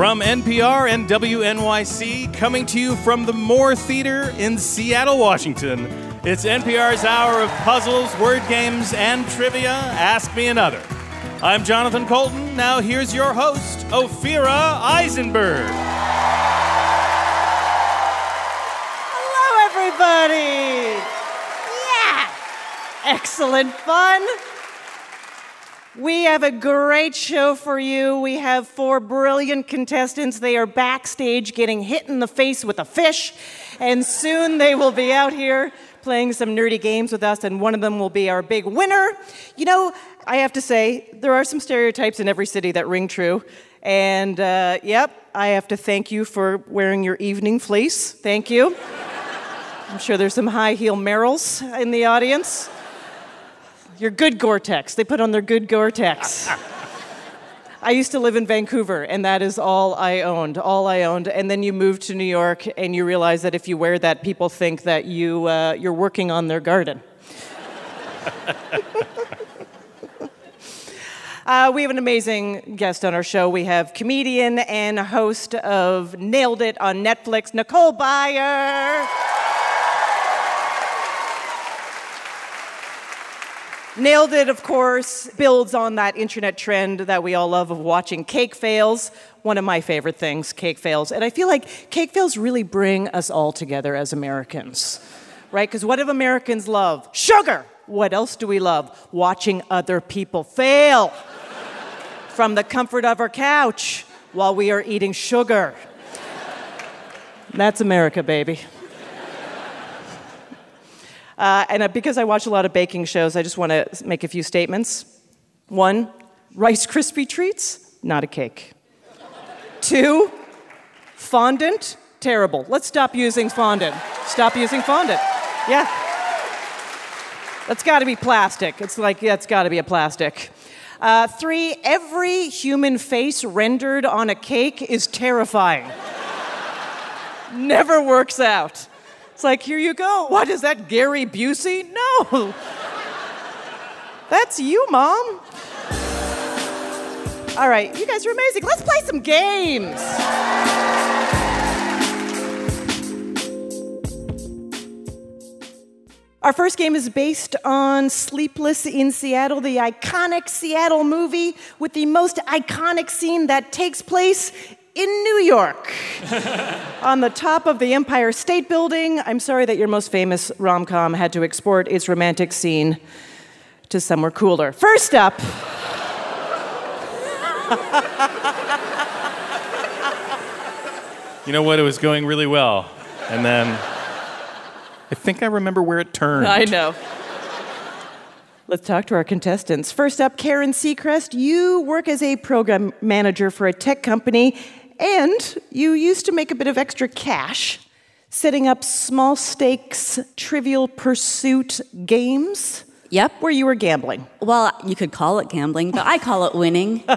From NPR and WNYC, coming to you from the Moore Theater in Seattle, Washington, it's NPR's hour of puzzles, word games, and trivia. Ask me another. I'm Jonathan Coulton. Now here's your host, Ophira Eisenberg. Hello, everybody. Yeah. Excellent fun. We have a great show for you. We have four brilliant contestants. They are backstage getting hit in the face with a fish, and soon they will be out here playing some nerdy games with us, and one of them will be our big winner. You know, I have to say, there are some stereotypes in every city that ring true. And uh, yep, I have to thank you for wearing your evening fleece. Thank you. I'm sure there's some high heel Merrills in the audience. Your good Gore-Tex. They put on their good Gore-Tex. I used to live in Vancouver, and that is all I owned, all I owned. And then you move to New York, and you realize that if you wear that, people think that you, uh, you're working on their garden. Uh, we have an amazing guest on our show. We have comedian and host of Nailed It on Netflix, Nicole Byer. Nailed It, of course, builds on that internet trend that we all love of watching cake fails. One of my favorite things, cake fails. And I feel like cake fails really bring us all together as Americans, right? Because what do Americans love? Sugar! What else do we love? Watching other people fail from the comfort of our couch while we are eating sugar. That's America, baby. Uh, and because I watch a lot of baking shows, I just want to make a few statements. One, Rice Krispie treats, not a cake. Two, fondant, terrible. Let's stop using fondant. Stop using fondant. Yeah. That's got to be plastic. It's like, yeah, it's got to be a plastic. Uh, three, every human face rendered on a cake is terrifying. Never works out. It's like, here you go. What is that, Gary Busey? No. That's you, Mom. All right, you guys are amazing. Let's play some games. Our first game is based on Sleepless in Seattle, the iconic Seattle movie with the most iconic scene that takes place in New York on the top of the Empire State Building. I'm sorry that your most famous rom com had to export its romantic scene to somewhere cooler. First up. You know what? It was going really well. And then I think I remember where it turned. I know. Let's talk to our contestants. First up, Karen Seacrest. You work as a program manager for a tech company, and you used to make a bit of extra cash setting up small stakes trivial pursuit games Yep. where you were gambling. Well, you could call it gambling, but I call it winning.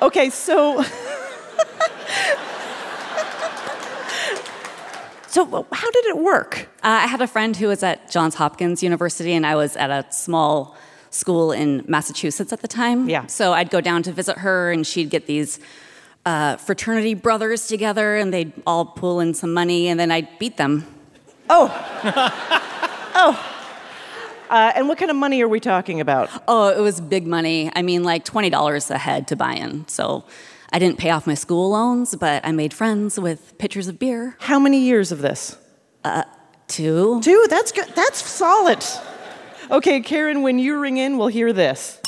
Okay, so. so, how did it work? Uh, I had a friend who was at Johns Hopkins University, and I was at a small school in Massachusetts at the time. Yeah. So I'd go down to visit her, and she'd get these uh, fraternity brothers together, and they'd all pull in some money, and then I'd beat them. Oh. oh. Uh, and what kind of money are we talking about? Oh, it was big money. I mean, like $20 a head to buy in. So I didn't pay off my school loans, but I made friends with pitchers of beer. How many years of this? Uh, Two. Two? That's good. That's solid. Okay, Karen, when you ring in, we'll hear this.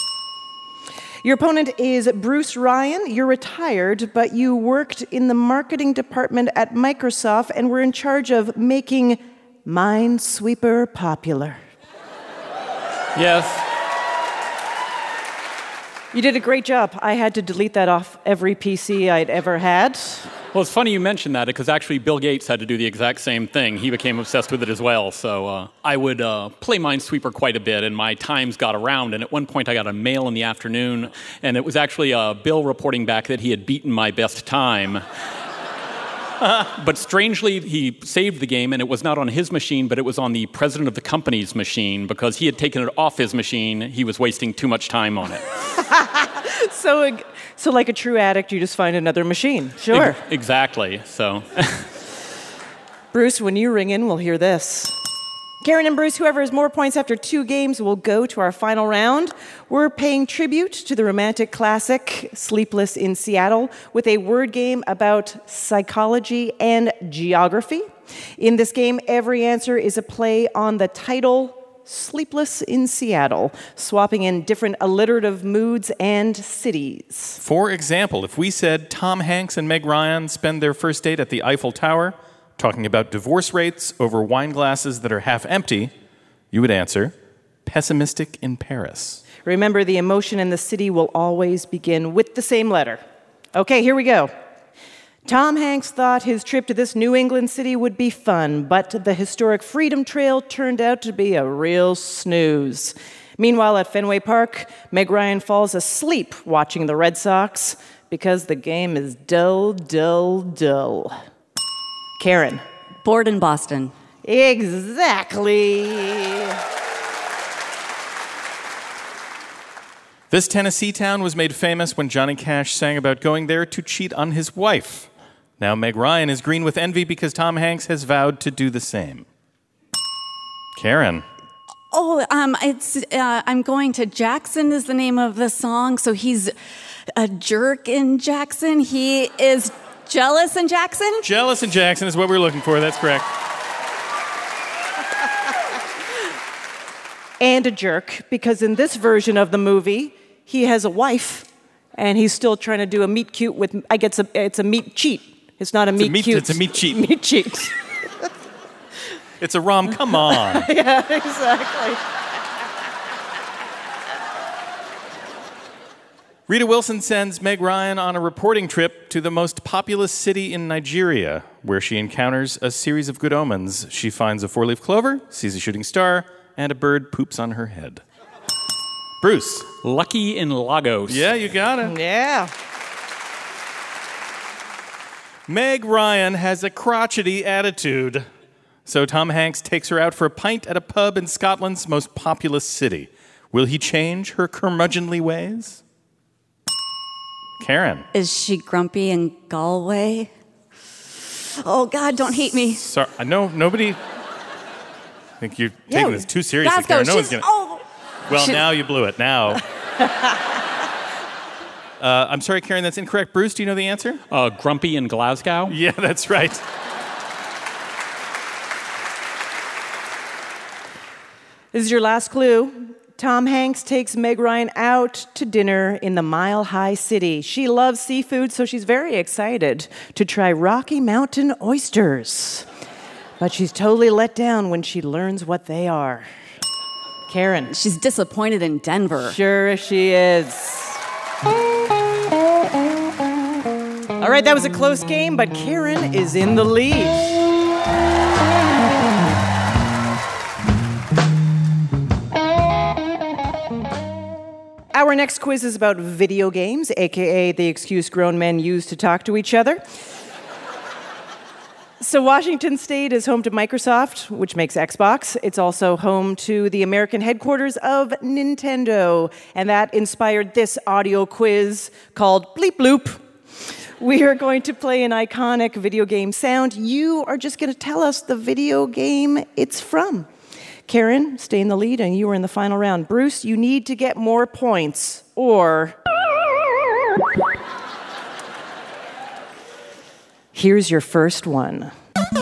Your opponent is Bruce Ryan. You're retired, but you worked in the marketing department at Microsoft and were in charge of making Minesweeper popular. Yes. You did a great job. I had to delete that off every PC I'd ever had. Well, it's funny you mentioned that because actually Bill Gates had to do the exact same thing. He became obsessed with it as well. So uh, I would uh, play Minesweeper quite a bit, and my times got around. And at one point, I got a mail in the afternoon, and it was actually uh, Bill reporting back that he had beaten my best time. but strangely, he saved the game, and it was not on his machine, but it was on the president of the company's machine because he had taken it off his machine. He was wasting too much time on it. so, so like a true addict, you just find another machine. Sure. Ex- exactly. So, Bruce, when you ring in, we'll hear this. Karen and Bruce, whoever has more points after two games will go to our final round. We're paying tribute to the romantic classic Sleepless in Seattle with a word game about psychology and geography. In this game, every answer is a play on the title Sleepless in Seattle, swapping in different alliterative moods and cities. For example, if we said Tom Hanks and Meg Ryan spend their first date at the Eiffel Tower, talking about divorce rates over wine glasses that are half empty, you would answer pessimistic in Paris. Remember, the emotion in the city will always begin with the same letter. Okay, here we go. Tom Hanks thought his trip to this New England city would be fun, but the historic Freedom Trail turned out to be a real snooze. Meanwhile, at Fenway Park, Meg Ryan falls asleep watching the Red Sox because the game is dull, dull, dull. Karen. Bored in Boston. Exactly. This Tennessee town was made famous when Johnny Cash sang about going there to cheat on his wife. Now Meg Ryan is green with envy because Tom Hanks has vowed to do the same. Karen. Oh, um, it's uh, I'm going to Jackson is the name of the song. So he's a jerk in Jackson. He is jealous and Jackson. Jealous and Jackson is what we're looking for. That's correct. and a jerk because in this version of the movie, he has a wife and he's still trying to do a meet cute with I guess it's a, it's a meet cheat. It's not a meet, a meet- cute. it's a meet cheat. Meet cheat. It's a rom. Come on. yeah, exactly. Rita Wilson sends Meg Ryan on a reporting trip to the most populous city in Nigeria, where she encounters a series of good omens. She finds a four leaf clover, sees a shooting star, and a bird poops on her head. Bruce. lucky in Lagos. Yeah, you got it. Yeah. Meg Ryan has a crotchety attitude. So Tom Hanks takes her out for a pint at a pub in Scotland's most populous city. Will he change her curmudgeonly ways? Karen. Is she grumpy in Galway? Oh God, don't hate me. Sorry, I know nobody. I think you're taking Yeah, this too seriously, Glasgow, Karen. No one's gonna. Oh, well, she- now you blew it. Now. uh, I'm sorry, Karen. That's incorrect. Bruce, do you know the answer? Uh, grumpy in Glasgow. Yeah, that's right. This is your last clue. Tom Hanks takes Meg Ryan out to dinner in the Mile High City. She loves seafood, so she's very excited to try Rocky Mountain oysters. But she's totally let down when she learns what they are. Karen. she's disappointed in Denver. Sure she is. All right, that was a close game, but Karen is in the lead. Our next quiz is about video games, aka the excuse grown men use to talk to each other. So, Washington State is home to Microsoft, which makes Xbox. It's also home to the American headquarters of Nintendo, and that inspired this audio quiz called Bleep Bloop. We are going to play an iconic video game sound. You are just going to tell us the video game it's from. Karen, stay in the lead, and you are in the final round. Bruce, you need to get more points, or. Here's your first one.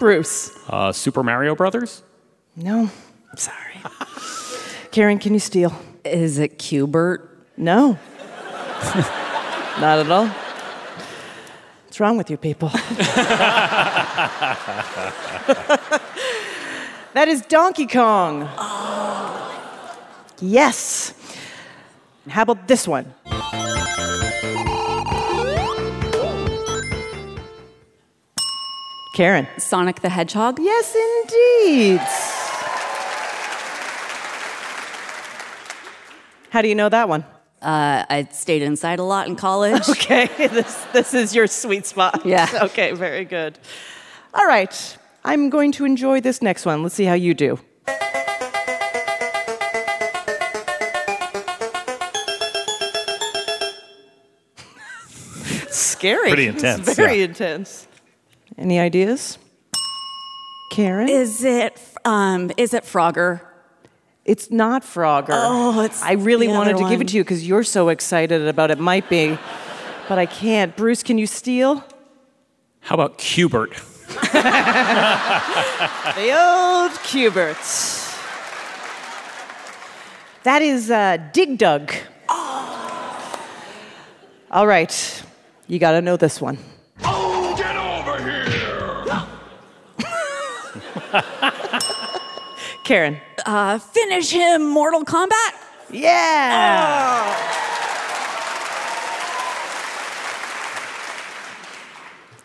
Bruce. Uh, Super Mario Brothers. No, sorry. Karen, can you steal? Is it Q*bert? No. Not at all. What's wrong with you people? that is Donkey Kong. Yes. How about this one? Karen. Sonic the Hedgehog? Yes, indeed. How do you know that one? Uh, I stayed inside a lot in college. Okay, this, this is your sweet spot. Yeah. Okay, very good. All right, I'm going to enjoy this next one. Let's see how you do. Scary. Pretty intense. It's very yeah. intense. Any ideas? Karen? Is it um, is it Frogger? It's not Frogger. Oh, it's I really the wanted other to give it to you because you're so excited about it. Might be, but I can't. Bruce, can you steal? How about Q*bert? The old Q*berts. That is uh, Dig Dug. All right, you got to know this one. Oh, get over here! Karen. Uh, finish him, Mortal Kombat. Yeah.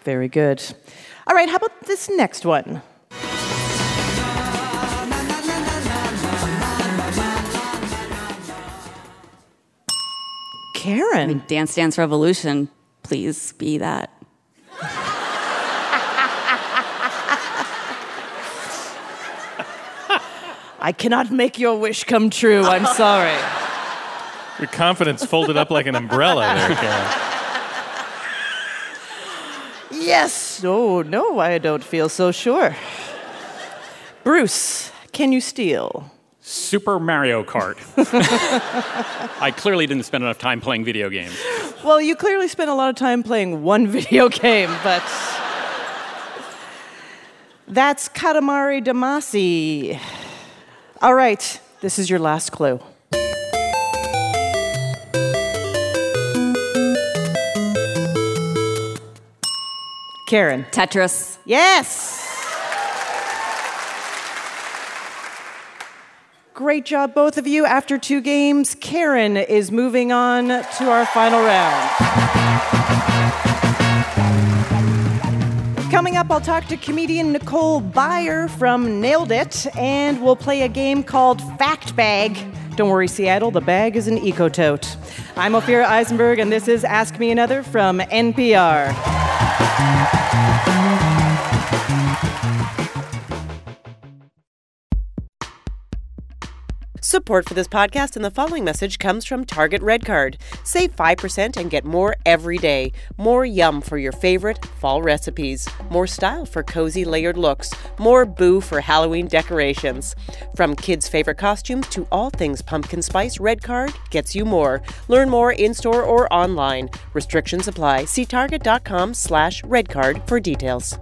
Very good. All right, how about this next one? Karen. Dance Dance Revolution. Please be that. I cannot make your wish come true. I'm sorry. Your confidence folded up like an umbrella there, Karen. Yes. Oh, no, I don't feel so sure. Bruce, can you steal? Super Mario Kart. I clearly didn't spend enough time playing video games. Well, you clearly spent a lot of time playing one video game, but. That's Katamari Damacy. All right, this is your last clue. Karen. Tetris. Yes! Great job, both of you. After two games, Karen is moving on to our final round. Coming up, I'll talk to comedian Nicole Byer from Nailed It, and we'll play a game called Fact Bag. Don't worry, Seattle, the bag is an eco tote. I'm Ophira Eisenberg, and this is Ask Me Another from NPR. Support for this podcast and the following message comes from Target Red Card. Save 5% and get more every day. More yum for your favorite fall recipes. More style for cozy layered looks. More boo for Halloween decorations. From kids' favorite costumes to all things pumpkin spice, Red Card gets you more. Learn more in-store or online. Restrictions apply. See target.com slash redcard for details.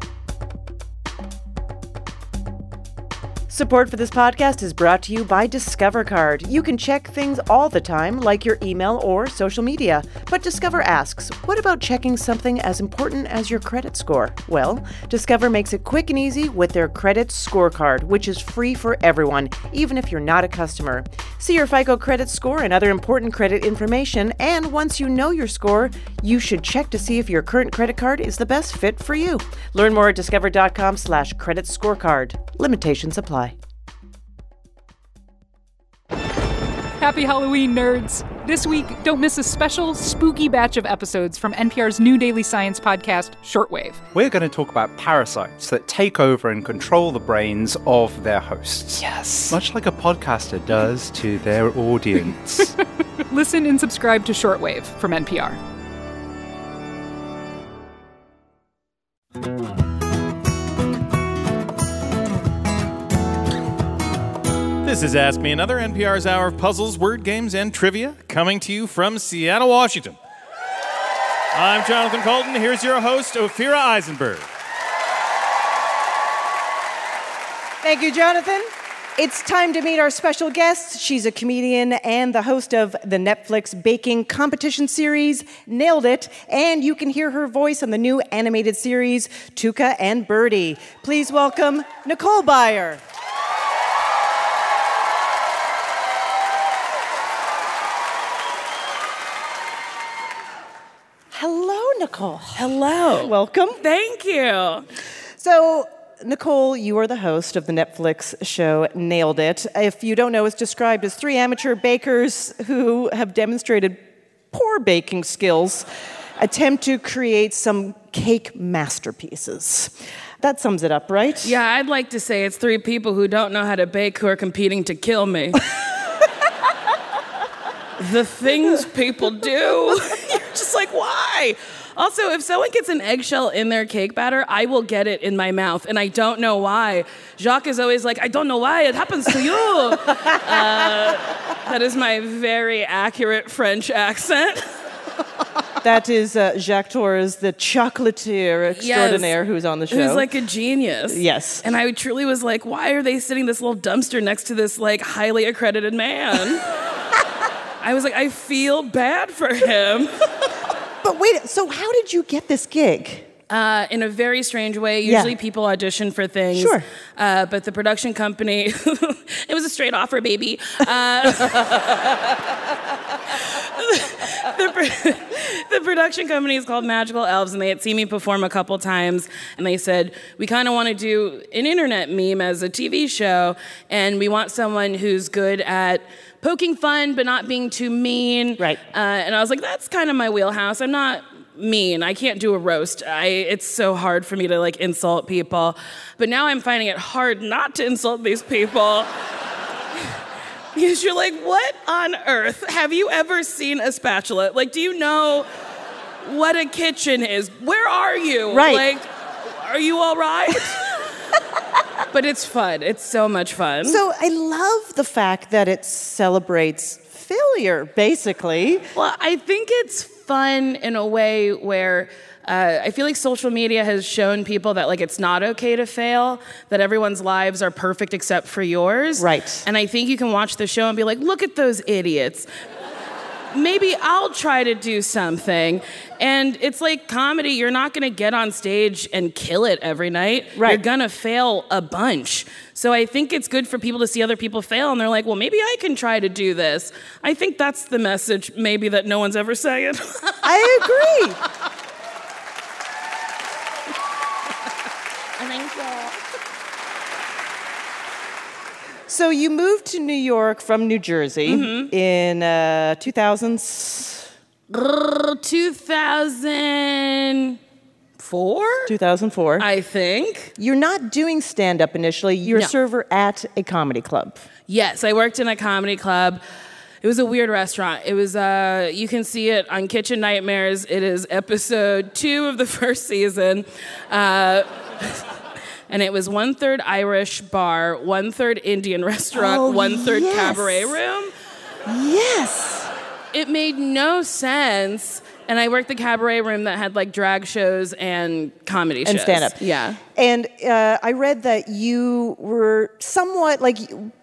Support for this podcast is brought to you by Discover Card. You can check things all the time, like your email or social media. But Discover asks, what about checking something as important as your credit score? Well, Discover makes it quick and easy with their credit scorecard, which is free for everyone, even if you're not a customer. See your FICO credit score and other important credit information, and once you know your score, you should check to see if your current credit card is the best fit for you. Learn more at discover.com slash credit scorecard. Limitations apply. Happy Halloween, nerds! This week, don't miss a special, spooky batch of episodes from NPR's new daily science podcast, Shortwave. We're going to talk about parasites that take over and control the brains of their hosts. Yes. Much like a podcaster does to their audience. Listen and subscribe to Shortwave from NPR. This is Ask Me Another, NPR's hour of puzzles, word games, and trivia, coming to you from Seattle, Washington. I'm Jonathan Coulton. Here's your host, Ophira Eisenberg. Thank you, Jonathan. It's time to meet our special guest. She's a comedian and the host of the Netflix baking competition series, Nailed It. And you can hear her voice on the new animated series, Tuca and Birdie. Please welcome Nicole Byer. Hello, Nicole. Hello. Welcome. Thank you. So, Nicole, you are the host of the Netflix show Nailed It. If you don't know, it's described as three amateur bakers who have demonstrated poor baking skills attempt to create some cake masterpieces. That sums it up, right? Yeah, I'd like to say it's three people who don't know how to bake who are competing to kill me. the things people do. You're just like, why? Also, if someone gets an eggshell in their cake batter, I will get it in my mouth, and I don't know why. Jacques is always like, I don't know why it happens to you. uh, that is my very accurate French accent. That is uh, Jacques Torres, the chocolatier extraordinaire who's on the show. Who's like a genius. Yes. And I truly was like, why are they sitting this little dumpster next to this like highly accredited man? I was like, I feel bad for him. But wait, so how did you get this gig? Uh, in a very strange way. Yeah. Usually people audition for things. Sure. Uh, but the production company, it was a straight offer, baby. Uh, the, pro- the production company is called Magical Elves, and they had seen me perform a couple times, and they said, We kind of want to do an internet meme as a TV show, and we want someone who's good at poking fun but not being too mean. Right. Uh, and I was like, That's kind of my wheelhouse. I'm not mean. I can't do a roast. I it's so hard for me to like insult people. But now I'm finding it hard not to insult these people. because you're like, what on earth? Have you ever seen a spatula? Like, do you know what a kitchen is? Where are you? Right. Like, are you all right? but it's fun. It's so much fun. So I love the fact that it celebrates failure, basically. Well, I think it's fun in a way where uh, I feel like social media has shown people that like it's not okay to fail, that everyone's lives are perfect except for yours. Right. And I think you can watch the show and be like, look at those idiots. Maybe I'll try to do something. And it's like comedy, you're not gonna get on stage and kill it every night. Right. You're gonna fail a bunch. So I think it's good for people to see other people fail and they're like, well, maybe I can try to do this. I think that's the message, maybe, that no one's ever saying. I agree. So you moved to New York from New Jersey Mm-hmm. in uh, 2000s, 2004? 2004. I think. You're not doing stand up initially, you're No. a server at a comedy club. Yes, I worked in a comedy club. It was a weird restaurant. It was, uh, you can see it on Kitchen Nightmares. It is episode two of the first season. Uh, and it was one third Irish bar, one third Indian restaurant, Oh, one third yes. cabaret room. Yes. It made no sense. And I worked the cabaret room that had like drag shows and comedy shows. And stand up. Yeah. And uh, I read that you were somewhat like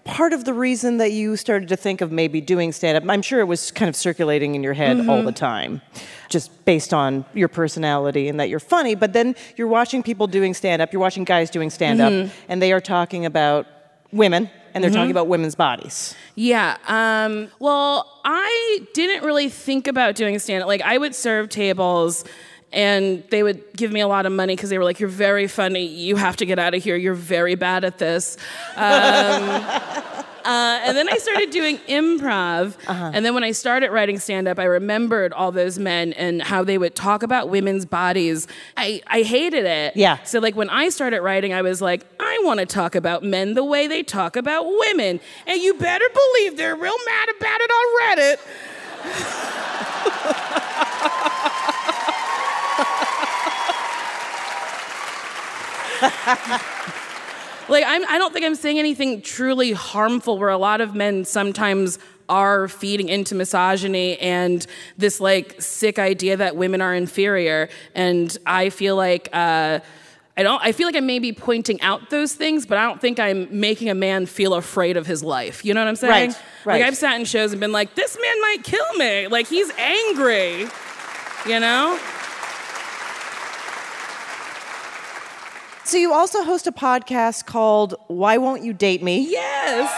part of the reason that you started to think of maybe doing stand up. I'm sure it was kind of circulating in your head all Mm-hmm. the time, just based on your personality and that you're funny. But then you're watching people doing stand up, you're watching guys doing stand up, Mm-hmm. and they are talking about women and they're talking about women's bodies. Yeah. Um, well, I didn't really think about doing stand up. Like, I would serve tables and they would give me a lot of money because they were like, You're very funny. You have to get out of here. You're very bad at this. Um, uh, and then I started doing improv. And then when I started writing stand up, I remembered all those men and how they would talk about women's bodies. I, I hated it. Yeah. So, like, when I started writing, I was like, I want to talk about men the way they talk about women. And you better believe they're real mad about it on Reddit. like I'm, I don't think I'm saying anything truly harmful. Where a lot of men sometimes are feeding into misogyny and this like sick idea that women are inferior. And I feel like uh, I don't. I feel like I may be pointing out those things, but I don't think I'm making a man feel afraid of his life. You know what I'm saying? Right, right. Like I've sat in shows and been like, this man might kill me. Like he's angry. You know? So you also host a podcast called Why Won't You Date Me? Yes.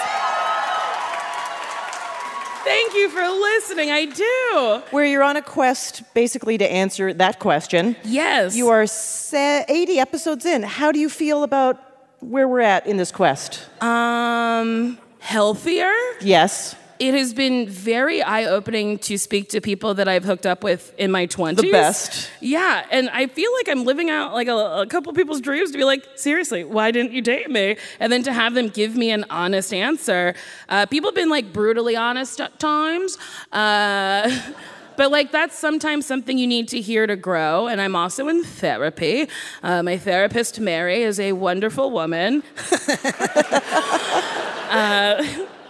Thank you for listening. I do. Where you're on a quest basically to answer that question. Yes. You are se- 80 episodes in. How do you feel about where we're at in this quest? um healthier. Yes. It has been very eye-opening to speak to people that I've hooked up with in my 20s. The best. Yeah, and I feel like I'm living out like a, a couple people's dreams to be like, seriously, why didn't you date me? And then to have them give me an honest answer. Uh, people have been like brutally honest at times. Uh, But like that's sometimes something you need to hear to grow. And I'm also in therapy. Uh, my therapist Mary is a wonderful woman. uh,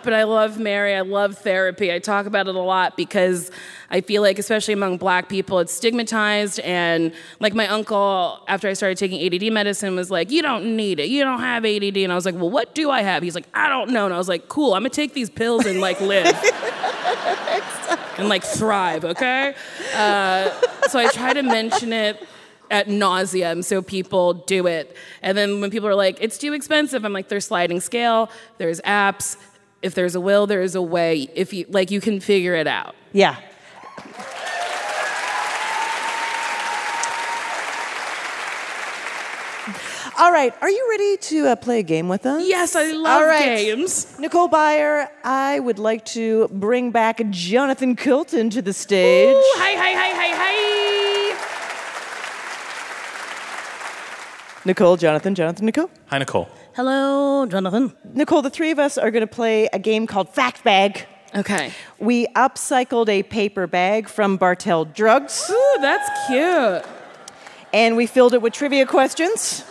but I love Mary. I love therapy. I talk about it a lot because I feel like, especially among black people, it's stigmatized. And like my uncle, after I started taking ADD medicine, was like, You don't need it. You don't have ADD. And I was like, Well, what do I have? He's like, I don't know. And I was like, Cool, I'm going to take these pills and like live. and like thrive, okay? Uh, so I try to mention it at nauseum so people do it. And then when people are like, it's too expensive, I'm like, there's sliding scale, there's apps. If there's a will, there is a way. If you like, you can figure it out. Yeah. All right, are you ready to uh, play a game with us? Yes, I love All right. games. Nicole Byer, I would like to bring back Jonathan Coulton to the stage. Ooh, hi, hi, hi, hi, hi. Nicole, Jonathan, Jonathan, Nicole. Hi, Nicole. Hello, Jonathan. Nicole, the three of us are going to play a game called Fact Bag. Okay. We upcycled a paper bag from Bartell Drugs, Ooh, that's cute. and we filled it with trivia questions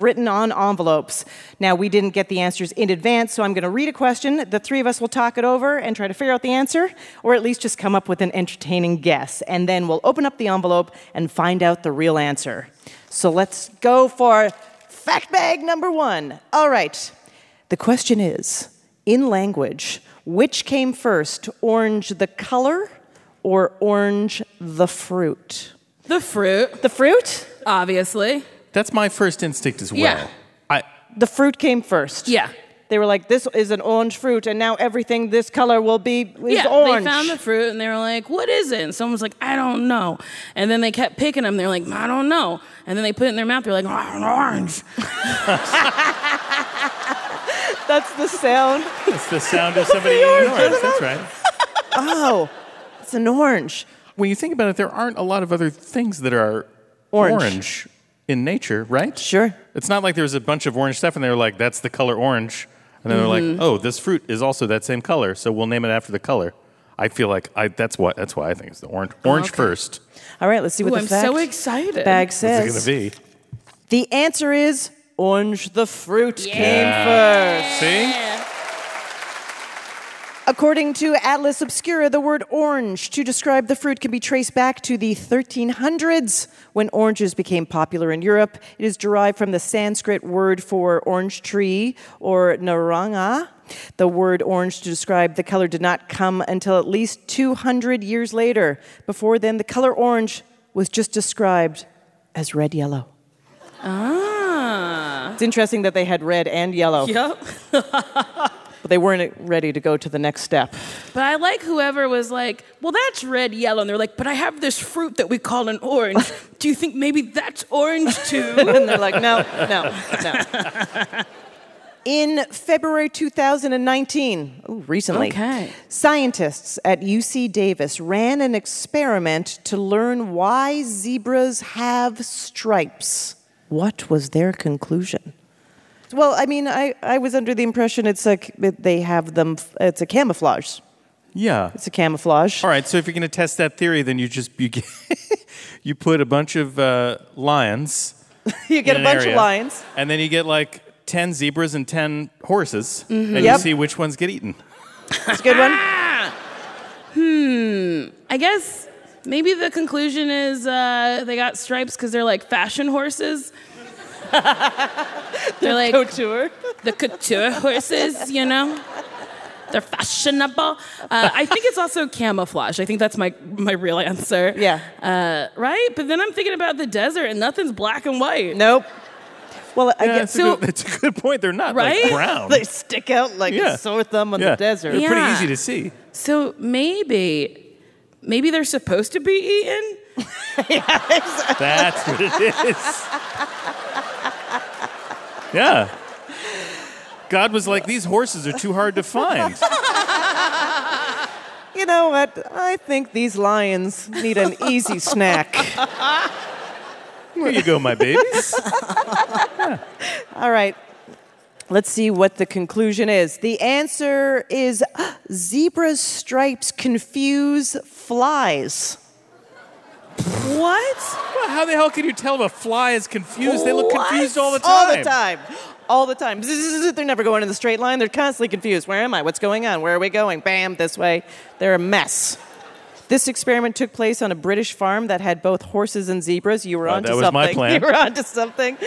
written on envelopes. Now, we didn't get the answers in advance, so I'm going to read a question. The three of us will talk it over and try to figure out the answer, or at least just come up with an entertaining guess. And then we'll open up the envelope and find out the real answer. So let's go for fact bag number one. All right. The question is in language, which came first, orange the color or orange the fruit? The fruit, The fruit? obviously. That's my first instinct as well. Yeah. I, The fruit came first. Yeah. They were like, this is an orange fruit, and now everything this color will be is yeah, orange. they found the fruit and they were like, "What is it?" And someone was like, "I don't know." And then they kept picking them. They're like, "I don't know." And then they put it in their mouth. They're like, "Oh, an orange." That's the sound. it's the sound of somebody eating an orange. That's right. oh, it's an orange. When you think about it, there aren't a lot of other things that are Orange. orange in nature, right? Sure. It's not like there's a bunch of orange stuff and they were like, that's the color orange. And then they're like, Mm-hmm. oh, this fruit is also that same color, so we'll name it after the color. I feel like I, that's what that's why I think it's the orange. Orange okay. first. All right, let's see what Ooh, the I'm fact so excited. bag says. What's it going to be? The answer is orange the fruit came first. See? According to Atlas Obscura, the word orange to describe the fruit can be traced back to the 1300s when oranges became popular in Europe. It is derived from the Sanskrit word for orange tree or naranga. The word orange to describe the color did not come until at least 200 years later. Before then, the color orange was just described as red yellow. Ah. It's interesting that they had red and yellow, Yep. but they weren't ready to go to the next step. But I like whoever was like, "Well, that's red, yellow," and they're like, "But I have this fruit that we call an orange. Do you think maybe that's orange too?" And they're like, no, no, no. In February 2019, ooh, recently, Okay. scientists at UC Davis ran an experiment to learn why zebras have stripes. What was their conclusion? Well, I mean, I, I was under the impression it's like they have them, it's a camouflage. Yeah. It's a camouflage. All right, so if you're going to test that theory, then you just you, get, you put a bunch of uh, lions. You get in a an bunch area, of lions. and then you get like ten zebras and ten horses, and Yep. you see which ones get eaten. It's a good one. Hmm. I guess maybe the conclusion is uh, they got stripes because they're like fashion horses. they're like Couture. the couture horses, you know? They're fashionable. Uh, I think it's also camouflage. I think that's my, my real answer. Yeah. Uh, right? But then I'm thinking about the desert and nothing's black and white. Nope. Well, I Yeah, guess that's, so- a good, that's a good point. They're not Right? like brown. they stick out like Yeah. a sore thumb on yeah. the desert. They're pretty easy to see. So maybe, maybe they're supposed to be eaten? That's what it is. Yeah. God was like, these horses are too hard to find. You know what? I think these lions need an easy snack. Here you go, my babies. All right. Let's see what the conclusion is. The answer is zebra stripes confuse flies. What? Well, how the hell can you tell if a fly is confused? They look confused all the time. All the time. All the time. They're never going in the straight line. They're constantly confused. Where am I? What's going on? Where are we going? Bam, this way. They're a mess. This experiment took place on a British farm that had both horses and zebras. You were Uh, onto that was something. my plan. You were onto something.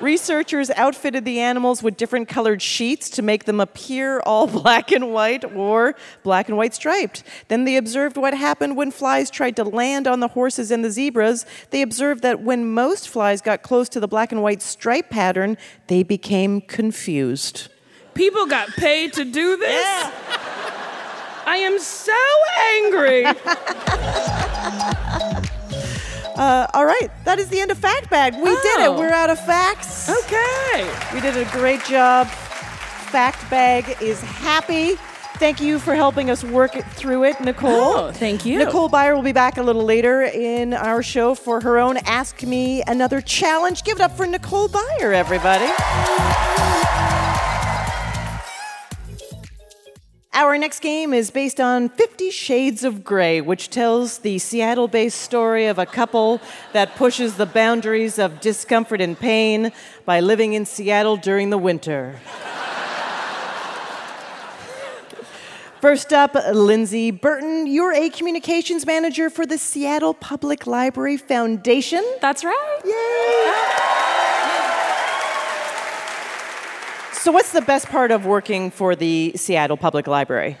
Researchers outfitted the animals with different colored sheets to make them appear all black and white or black and white striped. Then they observed what happened when flies tried to land on the horses and the zebras. They observed that when most flies got close to the black and white stripe pattern, they became confused. People got paid to do this? I am so angry. Uh, all right, that is the end of Fact Bag. We did it. Oh. We're out of facts. okay. We did a great job. Fact Bag is happy. Thank you for helping us work it through it, Nicole. Oh, thank you. Nicole Byer will be back a little later in our show for her own Ask Me Another challenge. Give it up for Nicole Byer, everybody. Our next game is based on Fifty Shades of Grey, which tells the Seattle based story of a couple that pushes the boundaries of discomfort and pain by living in Seattle during the winter. First up, Lindsay Burton. You're a communications manager for the Seattle Public Library Foundation. That's right. So, what's the best part of working for the Seattle Public Library?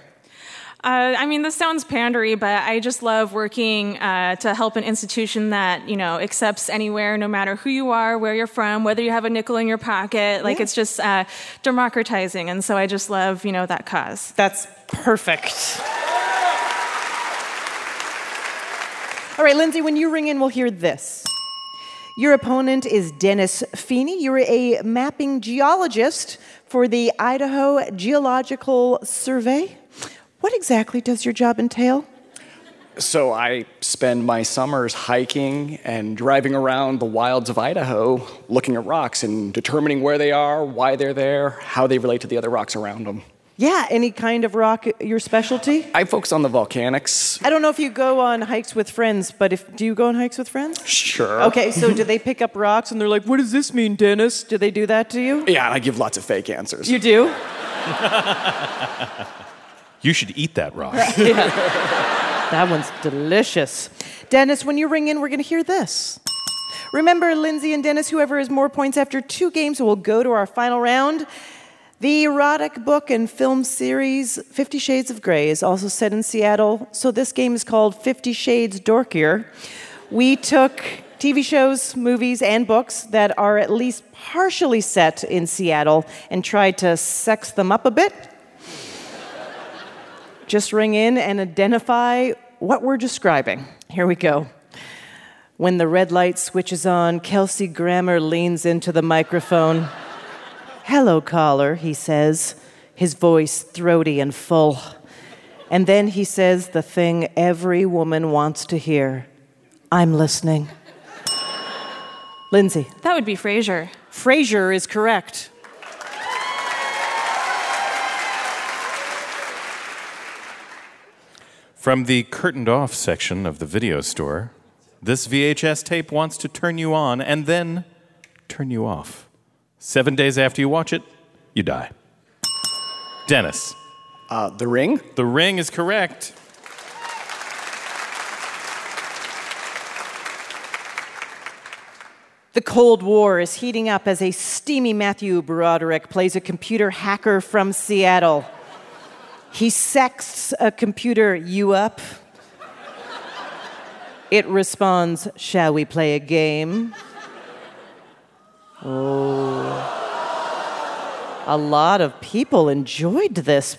Uh, I mean, this sounds pandery, but I just love working uh, to help an institution that you know accepts anywhere, no matter who you are, where you're from, whether you have a nickel in your pocket. Like Yeah. it's just uh, democratizing, and so I just love you know that cause. That's perfect. All right, Lindsay, when you ring in, we'll hear this. Your opponent is Dennis Feeney. You're a mapping geologist for the Idaho Geological Survey. What exactly does your job entail? So I spend my summers hiking and driving around the wilds of Idaho, looking at rocks and determining where they are, why they're there, how they relate to the other rocks around them. Yeah, any kind of rock your specialty? I focus on the volcanics. I don't know if you go on hikes with friends, but if do you go on hikes with friends? Sure. Okay, so do they pick up rocks and they're like, "What does this mean, Dennis?" Do they do that to you? Yeah, and I give lots of fake answers. You do? You should eat that rock. yeah. That one's delicious. Dennis, when you ring in, we're going to hear this. Remember, Lindsay and Dennis, whoever has more points after two games will go to our final round. The erotic book and film series Fifty Shades of Grey is also set in Seattle, so this game is called Fifty Shades Dorkier. We took TV shows, movies, and books that are at least partially set in Seattle and tried to sex them up a bit. Just ring in and identify what we're describing. Here we go. When the red light switches on, Kelsey Grammer leans into the microphone. Hello, caller, he says, his voice throaty and full. And then he says the thing every woman wants to hear I'm listening. Lindsay. That would be Frasier. Frasier is correct. From the curtained off section of the video store, this VHS tape wants to turn you on and then turn you off. Seven days after you watch it, you die. Dennis. Uh, the Ring? The Ring is correct. The Cold War is heating up as a steamy Matthew Broderick plays a computer hacker from Seattle. He sexts a computer you up. It responds, Shall we play a game? Oh. A lot of people enjoyed this.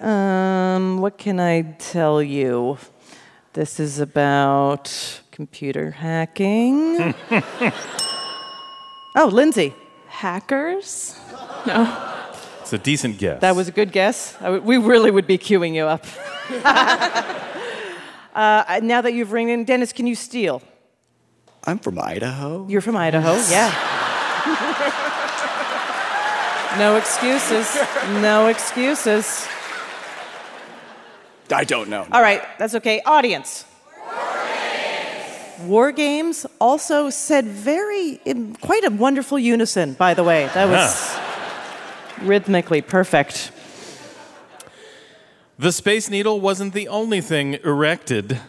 Um, what can I tell you? This is about computer hacking. oh, Lindsay. Hackers? No. It's a decent guess. That was a good guess. I w- we really would be queuing you up. uh, now that you've ringed in, Dennis, can you steal? I'm from Idaho. You're from Idaho, yeah. No excuses. No excuses. I don't know. All right, that's okay. Audience. War Games also said very, in quite a wonderful unison, by the way. That was rhythmically perfect. The Space Needle wasn't the only thing erected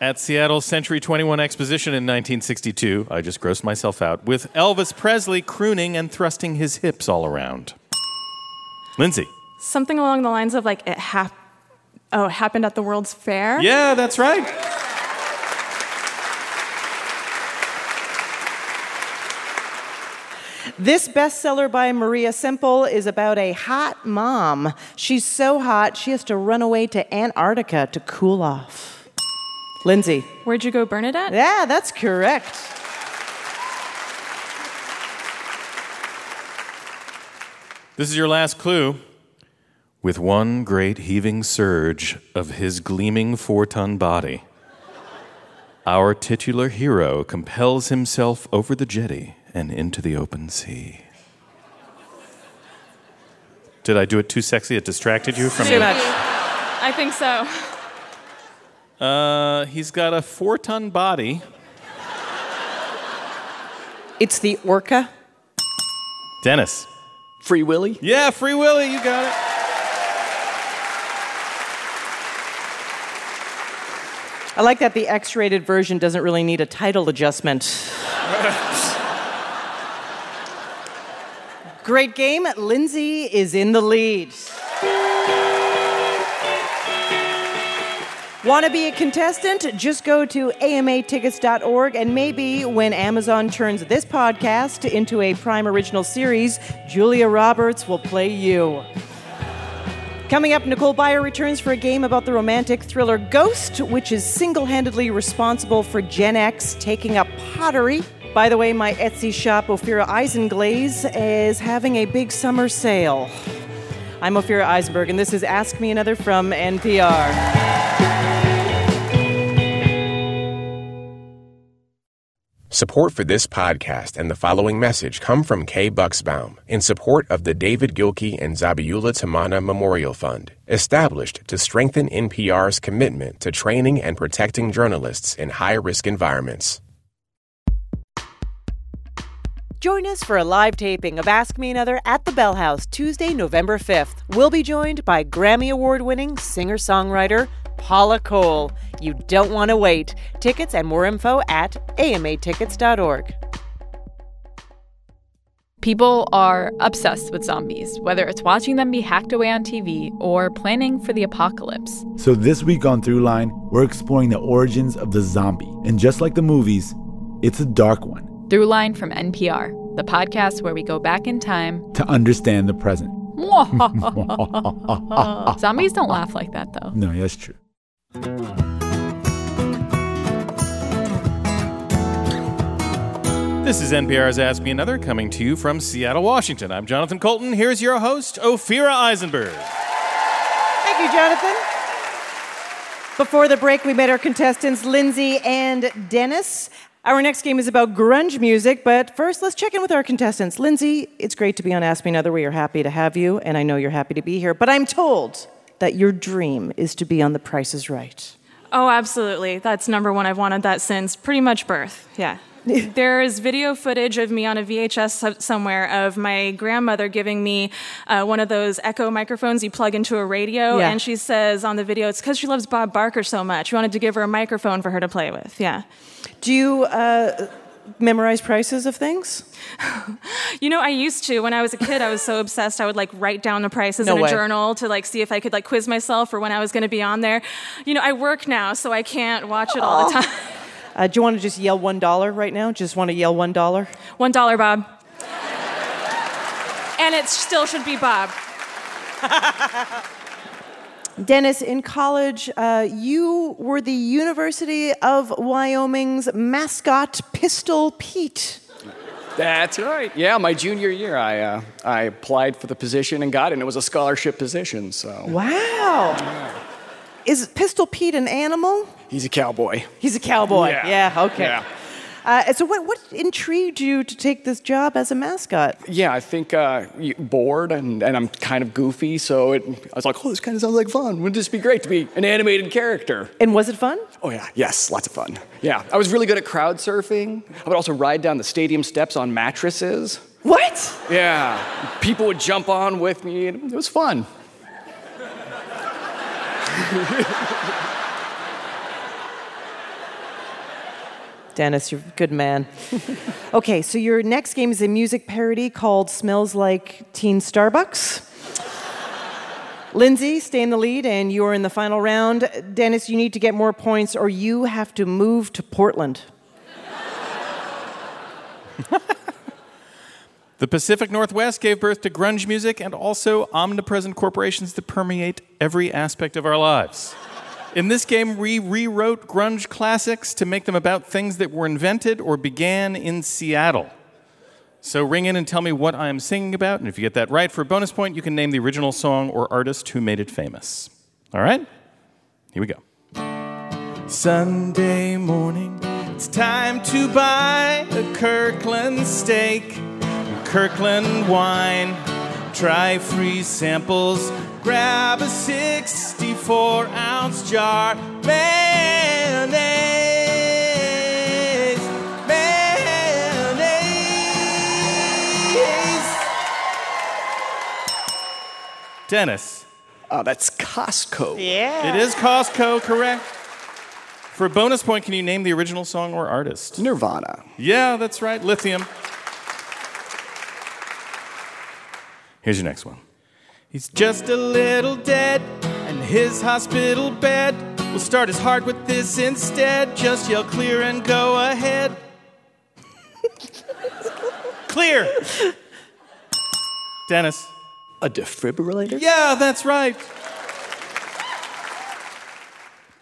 at Seattle's Century 21 Exposition in 1962. I just grossed myself out with Elvis Presley crooning and thrusting his hips all around. Lindsay. Something along the lines of like it hap- oh, it happened at the World's Fair. Yeah, that's right. This bestseller by Maria Semple is about a hot mom. She's so hot, she has to run away to Antarctica to cool off. Lindsay. Where'd you go, Bernadette? Yeah, that's correct. This is your last clue. With one great heaving surge of his gleaming four ton body, our titular hero compels himself over the jetty and into the open sea. Did I do it too sexy? It distracted you from Too much. I think so. Uh, he's got a four ton body. It's the orca. Dennis. Free Willy? Yeah, Free Willy, you got it. I like that the X rated version doesn't really need a title adjustment. Great game. Lindsay is in the lead. Want to be a contestant? Just go to amatickets.org and maybe when Amazon turns this podcast into a Prime Original series, Julia Roberts will play you. Coming up, Nicole Byer returns for a game about the romantic thriller Ghost, which is single handedly responsible for Gen X taking up pottery. By the way, my Etsy shop, Ophira Eisenglaze, is having a big summer sale. I'm Ophira Eisenberg, and this is Ask Me Another from NPR. Support for this podcast and the following message come from Kay Bucksbaum in support of the David Gilkey and Zabihullah Tamanna Memorial Fund, established to strengthen NPR's commitment to training and protecting journalists in high risk environments. Join us for a live taping of Ask Me Another at the Bell House Tuesday, November 5th. We'll be joined by Grammy Award winning singer songwriter Paula Cole. You don't want to wait. Tickets and more info at amatickets.org. People are obsessed with zombies, whether it's watching them be hacked away on TV or planning for the apocalypse. So this week on Throughline, we're exploring the origins of the zombie. And just like the movies, it's a dark one. Throughline from NPR, the podcast where we go back in time To understand the present. Zombies don't laugh like that, though. No, that's true. This is NPR's Ask Me Another coming to you from Seattle, Washington. I'm Jonathan Coulton. Here's your host, Ophira Eisenberg. Thank you, Jonathan. Before the break, we met our contestants, Lindsay and Dennis. Our next game is about grunge music, but first, let's check in with our contestants. Lindsay, it's great to be on Ask Me Another. We are happy to have you, and I know you're happy to be here, but I'm told that your dream is to be on The Price is Right. Oh, absolutely. That's number one. I've wanted that since pretty much birth. Yeah. there is video footage of me on a VHS somewhere of my grandmother giving me uh, one of those Echo microphones you plug into a radio, Yeah. and she says on the video, it's because she loves Bob Barker so much. We wanted to give her a microphone for her to play with. Yeah. Do you uh, memorize prices of things? You know, I used to when I was a kid. I was so obsessed. I would like write down the prices No in a way. journal to like see if I could like quiz myself for when I was going to be on there. You know, I work now, so I can't watch it all the time. Uh, do you want to just yell $1 right now? Just want to yell $1? One dollar, Bob. and it still should be Bob. Dennis, in college, uh, you were the University of Wyoming's mascot, Pistol Pete. That's right. Yeah, my junior year, I uh, I applied for the position and got it. and It was a scholarship position, so Wow. Is Pistol Pete an animal? he's a cowboy. He's a cowboy. Yeah. Yeah, okay. Yeah. Uh, so, what, what intrigued you to take this job as a mascot? Yeah, I think uh, bored and, and I'm kind of goofy, so it, I was like, oh, this kind of sounds like fun. Wouldn't this be great to be an animated character? And was it fun? Oh, yeah, yes, lots of fun. Yeah, I was really good at crowd surfing. I would also ride down the stadium steps on mattresses. What? Yeah, people would jump on with me, and it was fun. Dennis, you're a good man. okay, so your next game is a music parody called Smells Like Teen Starbucks. Lindsay, stay in the lead, and you are in the final round. Dennis, you need to get more points, or you have to move to Portland. The Pacific Northwest gave birth to grunge music and also omnipresent corporations that permeate every aspect of our lives. In this game, we rewrote grunge classics to make them about things that were invented or began in Seattle. So ring in and tell me what I am singing about, and if you get that right, for a bonus point, you can name the original song or artist who made it famous. All right? Here we go. Sunday morning, it's time to buy a Kirkland steak, Kirkland wine. Try free samples, grab a 64 ounce jar. Mayonnaise, mayonnaise. Dennis. Oh, that's Costco. Yeah. It is Costco, correct? For a bonus point, can you name the original song or artist? Nirvana. Yeah, that's right. Lithium. Here's your next one. He's just a little dead, and his hospital bed will start his heart with this instead. Just yell clear and go ahead. clear. Dennis. A defibrillator? Yeah, that's right.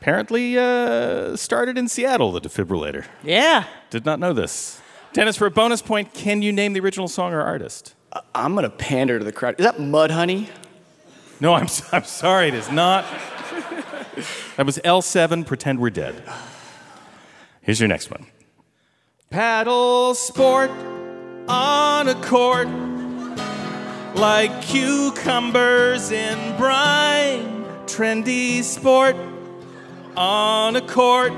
Apparently, uh, started in Seattle, the defibrillator. Yeah. Did not know this. Dennis, for a bonus point, can you name the original song or artist? I'm gonna pander to the crowd. Is that Mudhoney? No, I'm, s- I'm sorry, it is not. that was L7, Pretend We're Dead. Here's your next one. Paddle sport on a court like cucumbers in brine. Trendy sport on a court,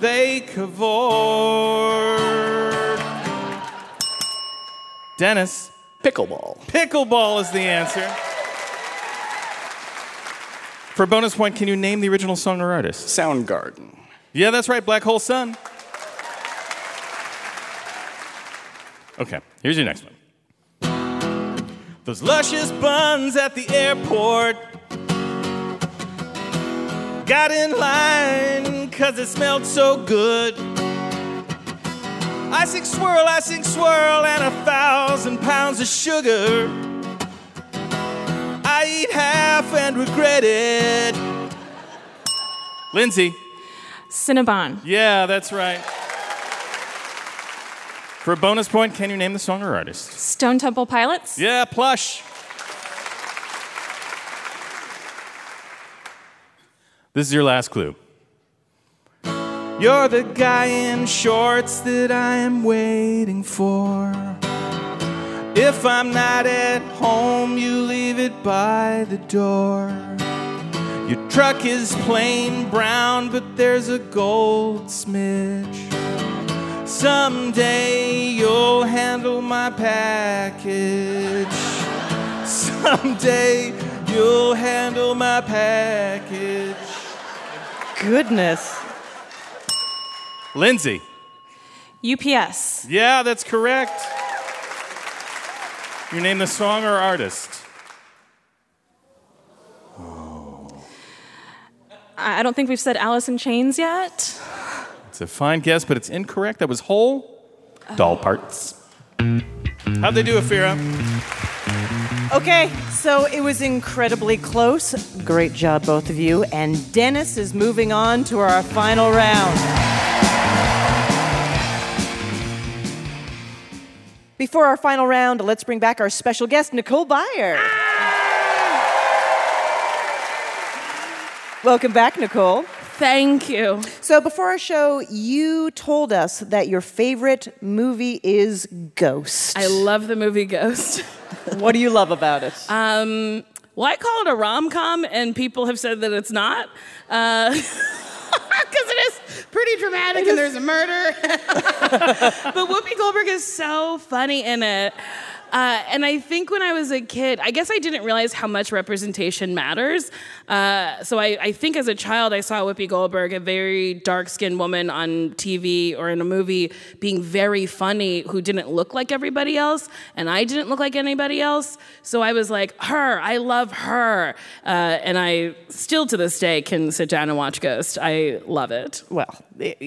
they cavort. Dennis. Pickleball. Pickleball is the answer. For a bonus point, can you name the original song or artist? Soundgarden. Yeah, that's right, Black Hole Sun. Okay, here's your next one. Those luscious buns at the airport got in line because it smelled so good. Icing swirl, I icing swirl, and a thousand pounds of sugar. I eat half and regret it. Lindsay. Cinnabon. Yeah, that's right. For a bonus point, can you name the song or artist? Stone Temple Pilots. Yeah, plush. This is your last clue. You're the guy in shorts that I am waiting for. If I'm not at home, you leave it by the door. Your truck is plain brown, but there's a gold smidge. Someday you'll handle my package. Someday you'll handle my package. Goodness. Lindsay. UPS. Yeah, that's correct. You name the song or artist? Oh. I I don't think we've said Alice in Chains yet. It's a fine guess, but it's incorrect. That was Hole doll parts. How'd they do, Ophira? Okay, so it was incredibly close. Great job, both of you. And Dennis is moving on to our final round. Before our final round, let's bring back our special guest, Nicole Byer. Welcome back, Nicole. Thank you. So before our show, you told us that your favorite movie is Ghost. I love the movie Ghost. what do you love about it? Um, well, I call it a rom com, and people have said that it's not. Uh, because it is pretty dramatic and there's a murder. but Whoopi Goldberg is so funny in it. Uh, and I think when I was a kid, I guess I didn't realize how much representation matters. Uh, so I, I, think as a child, I saw Whoopi Goldberg, a very dark skinned woman on TV or in a movie, being very funny who didn't look like everybody else. And I didn't look like anybody else. So I was like, her, I love her. Uh, and I still to this day can sit down and watch Ghost. I love it. Well,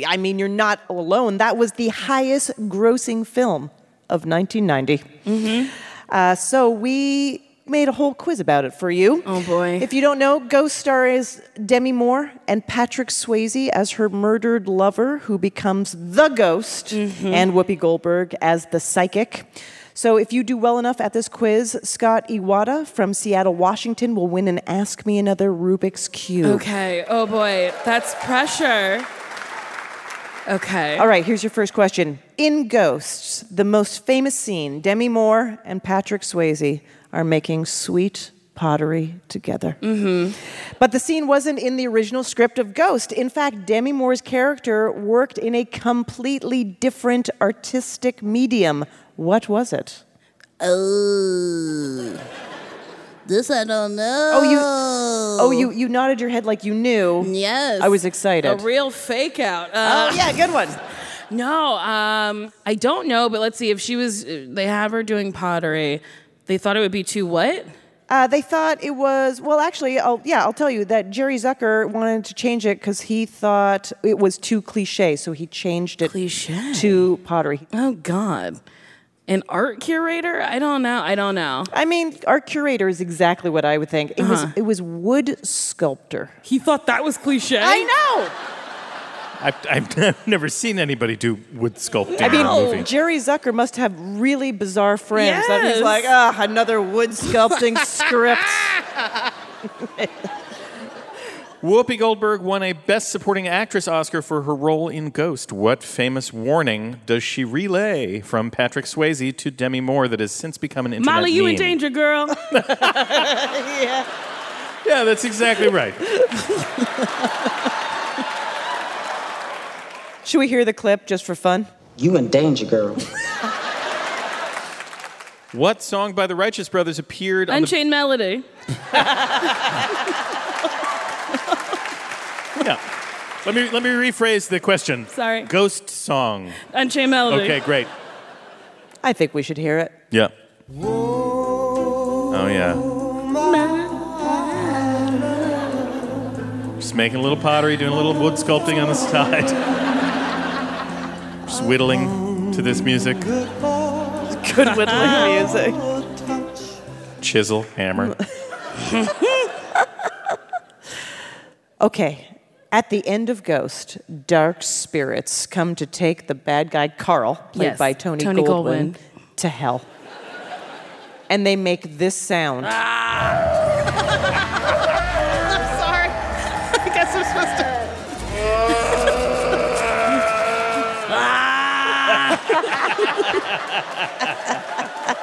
I mean, you're not alone. That was the highest grossing film of 1990. Mm-hmm. Uh, so we made a whole quiz about it for you. Oh boy. If you don't know, Ghost star is Demi Moore and Patrick Swayze as her murdered lover who becomes the ghost, Mm-hmm. and Whoopi Goldberg as the psychic. So if you do well enough at this quiz, Scott Iwata from Seattle, Washington will win an Ask Me Another Rubik's Cube. Okay. Oh boy. That's pressure. Okay. All right, here's your first question. In Ghosts, the most famous scene, Demi Moore and Patrick Swayze are making sweet pottery together. Mm-hmm. But the scene wasn't in the original script of Ghost. In fact, Demi Moore's character worked in a completely different artistic medium. What was it? Oh. This I don't know. Oh, you Oh, you you nodded your head like you knew. Yes. I was excited. A real fake out. Uh, oh, yeah, good one. No, um, I don't know, but let's see. If she was, they have her doing pottery. They thought it would be too what? Uh, they thought it was well. Actually, I'll, yeah, I'll tell you that Jerry Zucker wanted to change it because he thought it was too cliche, so he changed it cliche to pottery. Oh God, an art curator? I don't know. I don't know. I mean, art curator is exactly what I would think. It Uh-huh. it was wood sculptor. He thought that was cliche. I know. I've, I've never seen anybody do wood sculpting I in a mean, movie. Jerry Zucker must have really bizarre friends that he's like, ah, another wood sculpting script. Whoopi Goldberg won a Best Supporting Actress Oscar for her role in Ghost. What famous warning does she relay from Patrick Swayze to Demi Moore that has since become an internet Molly, you in danger, girl. yeah. Yeah, that's exactly right. Should we hear the clip just for fun? You in danger, girl. What song by the Righteous Brothers appeared on Unchained Melody. Yeah. Let me let me rephrase the question. Sorry. Ghost song. Unchained Melody. Okay, great. I think we should hear it. Yeah. Oh yeah. Just making a little pottery, doing a little wood sculpting on the side. Just whittling to this music. Good whittling music. Chisel, hammer. Okay. At the end of Ghost, dark spirits come to take the bad guy Carl, played Yes, by Tony, Tony Goldwyn, Goldwyn. to hell. And they make this sound.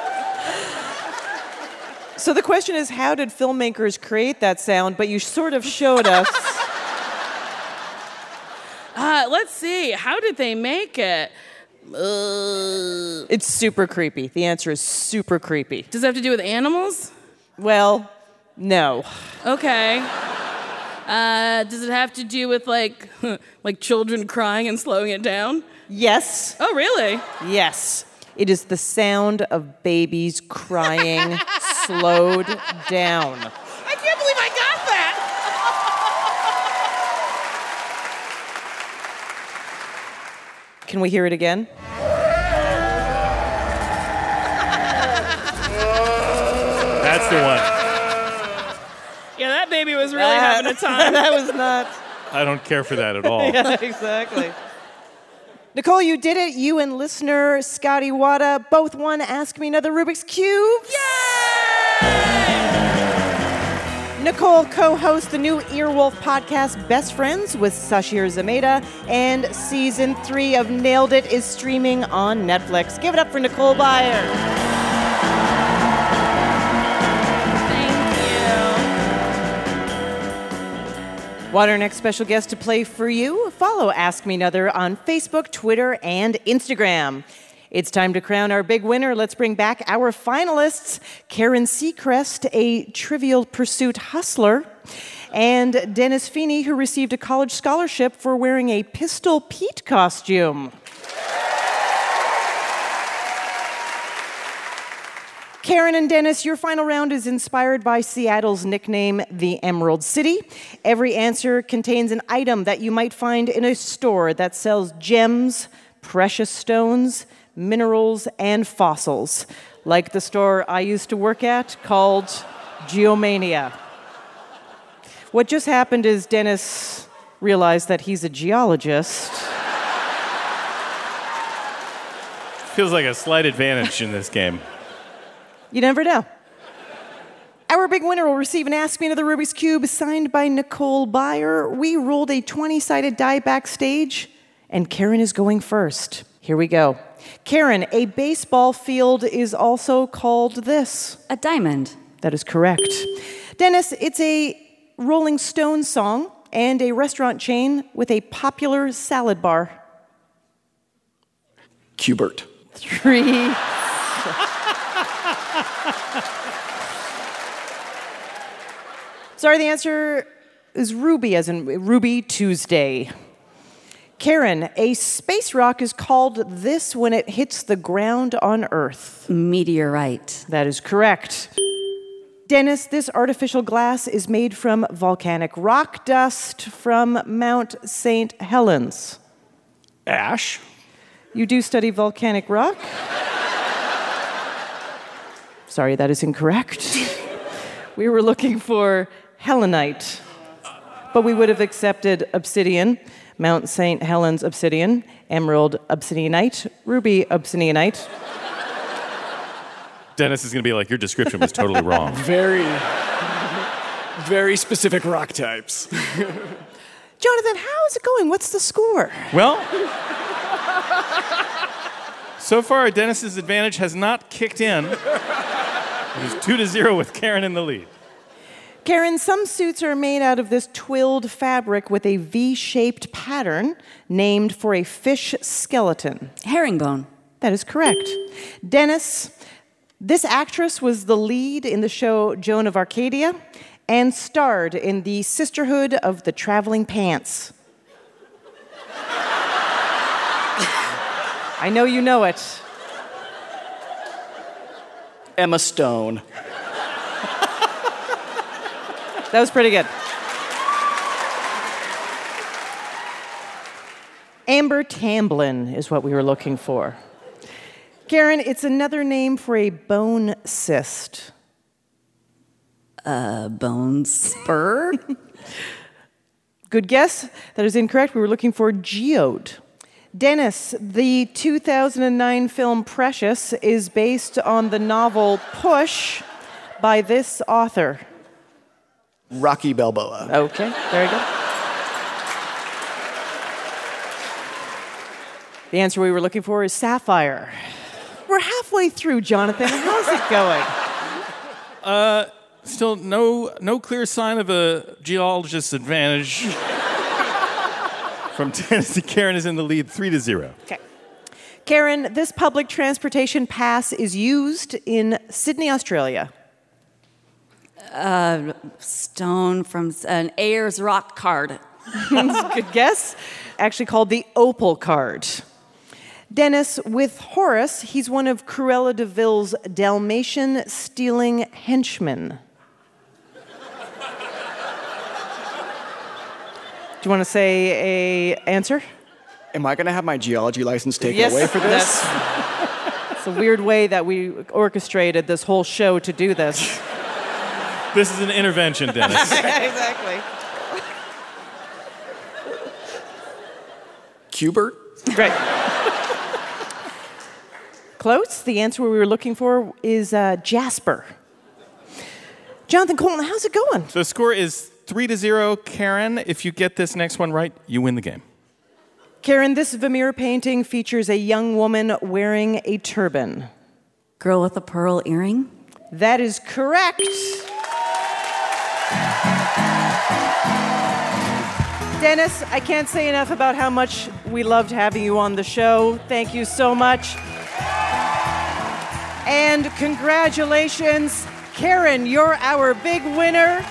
So the question is, how did filmmakers create that sound? But you sort of showed us. Uh, let's see. How did they make it? Uh, it's super creepy. The answer is super creepy. does it have to do with animals? Well, no. Okay. Uh, does it have to do with like like children crying and slowing it down? Yes. Oh, really? Yes. It is the sound of babies crying slowed down. I can't believe I got that. Can we hear it again? That's the one. Yeah, that baby was really That- having a time. that was not. I don't care for that at all. yeah, exactly. Nicole, you did it. You and listener Scott Iwata both won Ask Me Another Rubik's Cube. Yay! Nicole co hosts the new Earwolf podcast, Best Friends with Sasheer Zamata, and season three of Nailed It is streaming on Netflix. Give it up for Nicole Byer. What our next special guest to play for you? Follow Ask Me Another on Facebook, Twitter, and Instagram. It's time to crown our big winner. Let's bring back our finalists Karen Seacrest, a trivial pursuit hustler, and Dennis Feeney, who received a college scholarship for wearing a Pistol Pete costume. Karen and Dennis, your final round is inspired by Seattle's nickname, the Emerald City. Every answer contains an item that you might find in a store that sells gems, precious stones, minerals, and fossils, like the store I used to work at called Geomania. What just happened is Dennis realized that he's a geologist. Feels like a slight advantage in this game. You never know. Our big winner will receive an Ask Me Another Rubik's Cube signed by Nicole Byer. We rolled a 20 sided die backstage, and Karen is going first. Here we go. Karen, a baseball field is also called this A diamond. That is correct. Dennis, it's a Rolling Stones song and a restaurant chain with a popular salad bar. Q*bert. Three. Sorry, the answer is Ruby, as in Ruby Tuesday. Karen, a space rock is called this when it hits the ground on Earth. Meteorite. That is correct. Dennis, this artificial glass is made from volcanic rock dust from Mount St. Helens. Ash. You do study volcanic rock? Sorry, that is incorrect. we were looking for helenite, but we would have accepted obsidian, Mount St. Helens obsidian, emerald obsidianite, ruby obsidianite. Dennis is going to be like, your description was totally wrong. Very, very specific rock types. Jonathan, how is it going? What's the score? Well, so far, Dennis's advantage has not kicked in. He's two to zero with Karen in the lead. Karen, some suits are made out of this twilled fabric with a V shaped pattern named for a fish skeleton. Herringbone. That is correct. Dennis, this actress was the lead in the show Joan of Arcadia and starred in the Sisterhood of the Traveling Pants. I know you know it. Emma Stone. That was pretty good. Amber Tamblyn is what we were looking for. Karen, it's another name for a bone cyst. A bone spur? Good guess. That is incorrect. We were looking for geode. Dennis, the 2009 film Precious is based on the novel Push by this author. Rocky Balboa. Okay, very good. The answer we were looking for is sapphire. We're halfway through, Jonathan. How's it going? Uh, still no no clear sign of a geologist's advantage. From Tennessee, Karen is in the lead, three to zero. Okay. Karen, this public transportation pass is used in Sydney, Australia. Uh, stone from an Ayers rock card. Good guess. Actually called the Opal card. Dennis, with Horace, he's one of Cruella de Vil's Dalmatian stealing henchmen. You want to say a answer? Am I going to have my geology license taken Yes, away for this? It's a weird way that we orchestrated this whole show to do this. This is an intervention, Dennis. exactly. Q*bert? Great. Close. The answer we were looking for is uh, Jasper. Jonathan Coulton, how's it going? The score is three to zero. Karen, if you get this next one right, you win the game. Karen, this Vermeer painting features a young woman wearing a turban. Girl with a pearl earring? That is correct. Dennis, I can't say enough about how much we loved having you on the show. Thank you so much. And congratulations, Karen, you're our big winner.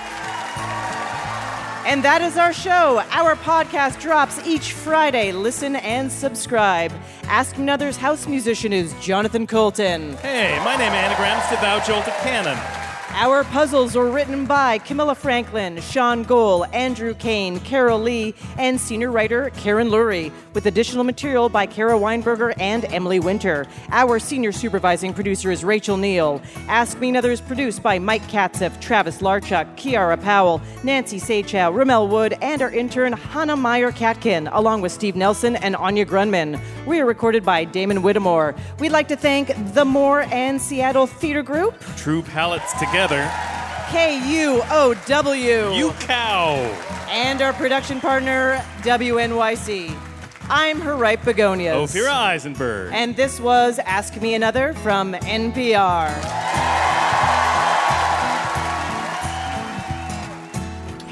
And that is our show. Our podcast drops each Friday. Listen and subscribe. Ask Another's house musician is Jonathan Coulton. Hey, my name anagrams to Thou Jolted Cannon. Our puzzles were written by Camilla Franklin, Sean Gohl, Andrew Kane, Carol Lee, and senior writer Karen Lurie, with additional material by Kara Weinberger and Emily Winter. Our senior supervising producer is Rachel Neal. Ask Me Another is produced by Mike Katzeff, Travis Larchuk, Kiara Powell, Nancy Saechao, Ramel Wood, and our intern Hannah Meyer Katkin, along with Steve Nelson and Anya Grundmann. We are recorded by Damon Whittemore. We'd like to thank the Moore and Seattle Theater Group. True palettes together. K U O W. You cow. And our production partner, WNYC. I'm her right begonias. Ophira Eisenberg. And this was Ask Me Another from NPR.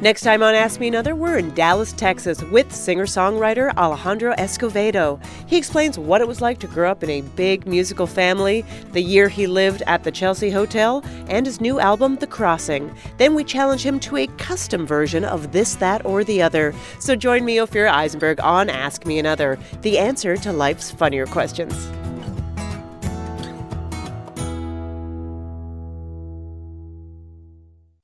Next time on Ask Me Another, we're in Dallas, Texas with singer songwriter Alejandro Escovedo. He explains what it was like to grow up in a big musical family, the year he lived at the Chelsea Hotel, and his new album, The Crossing. Then we challenge him to a custom version of This, That, or the Other. So join me, Ophira Eisenberg, on Ask Me Another, the answer to life's funnier questions.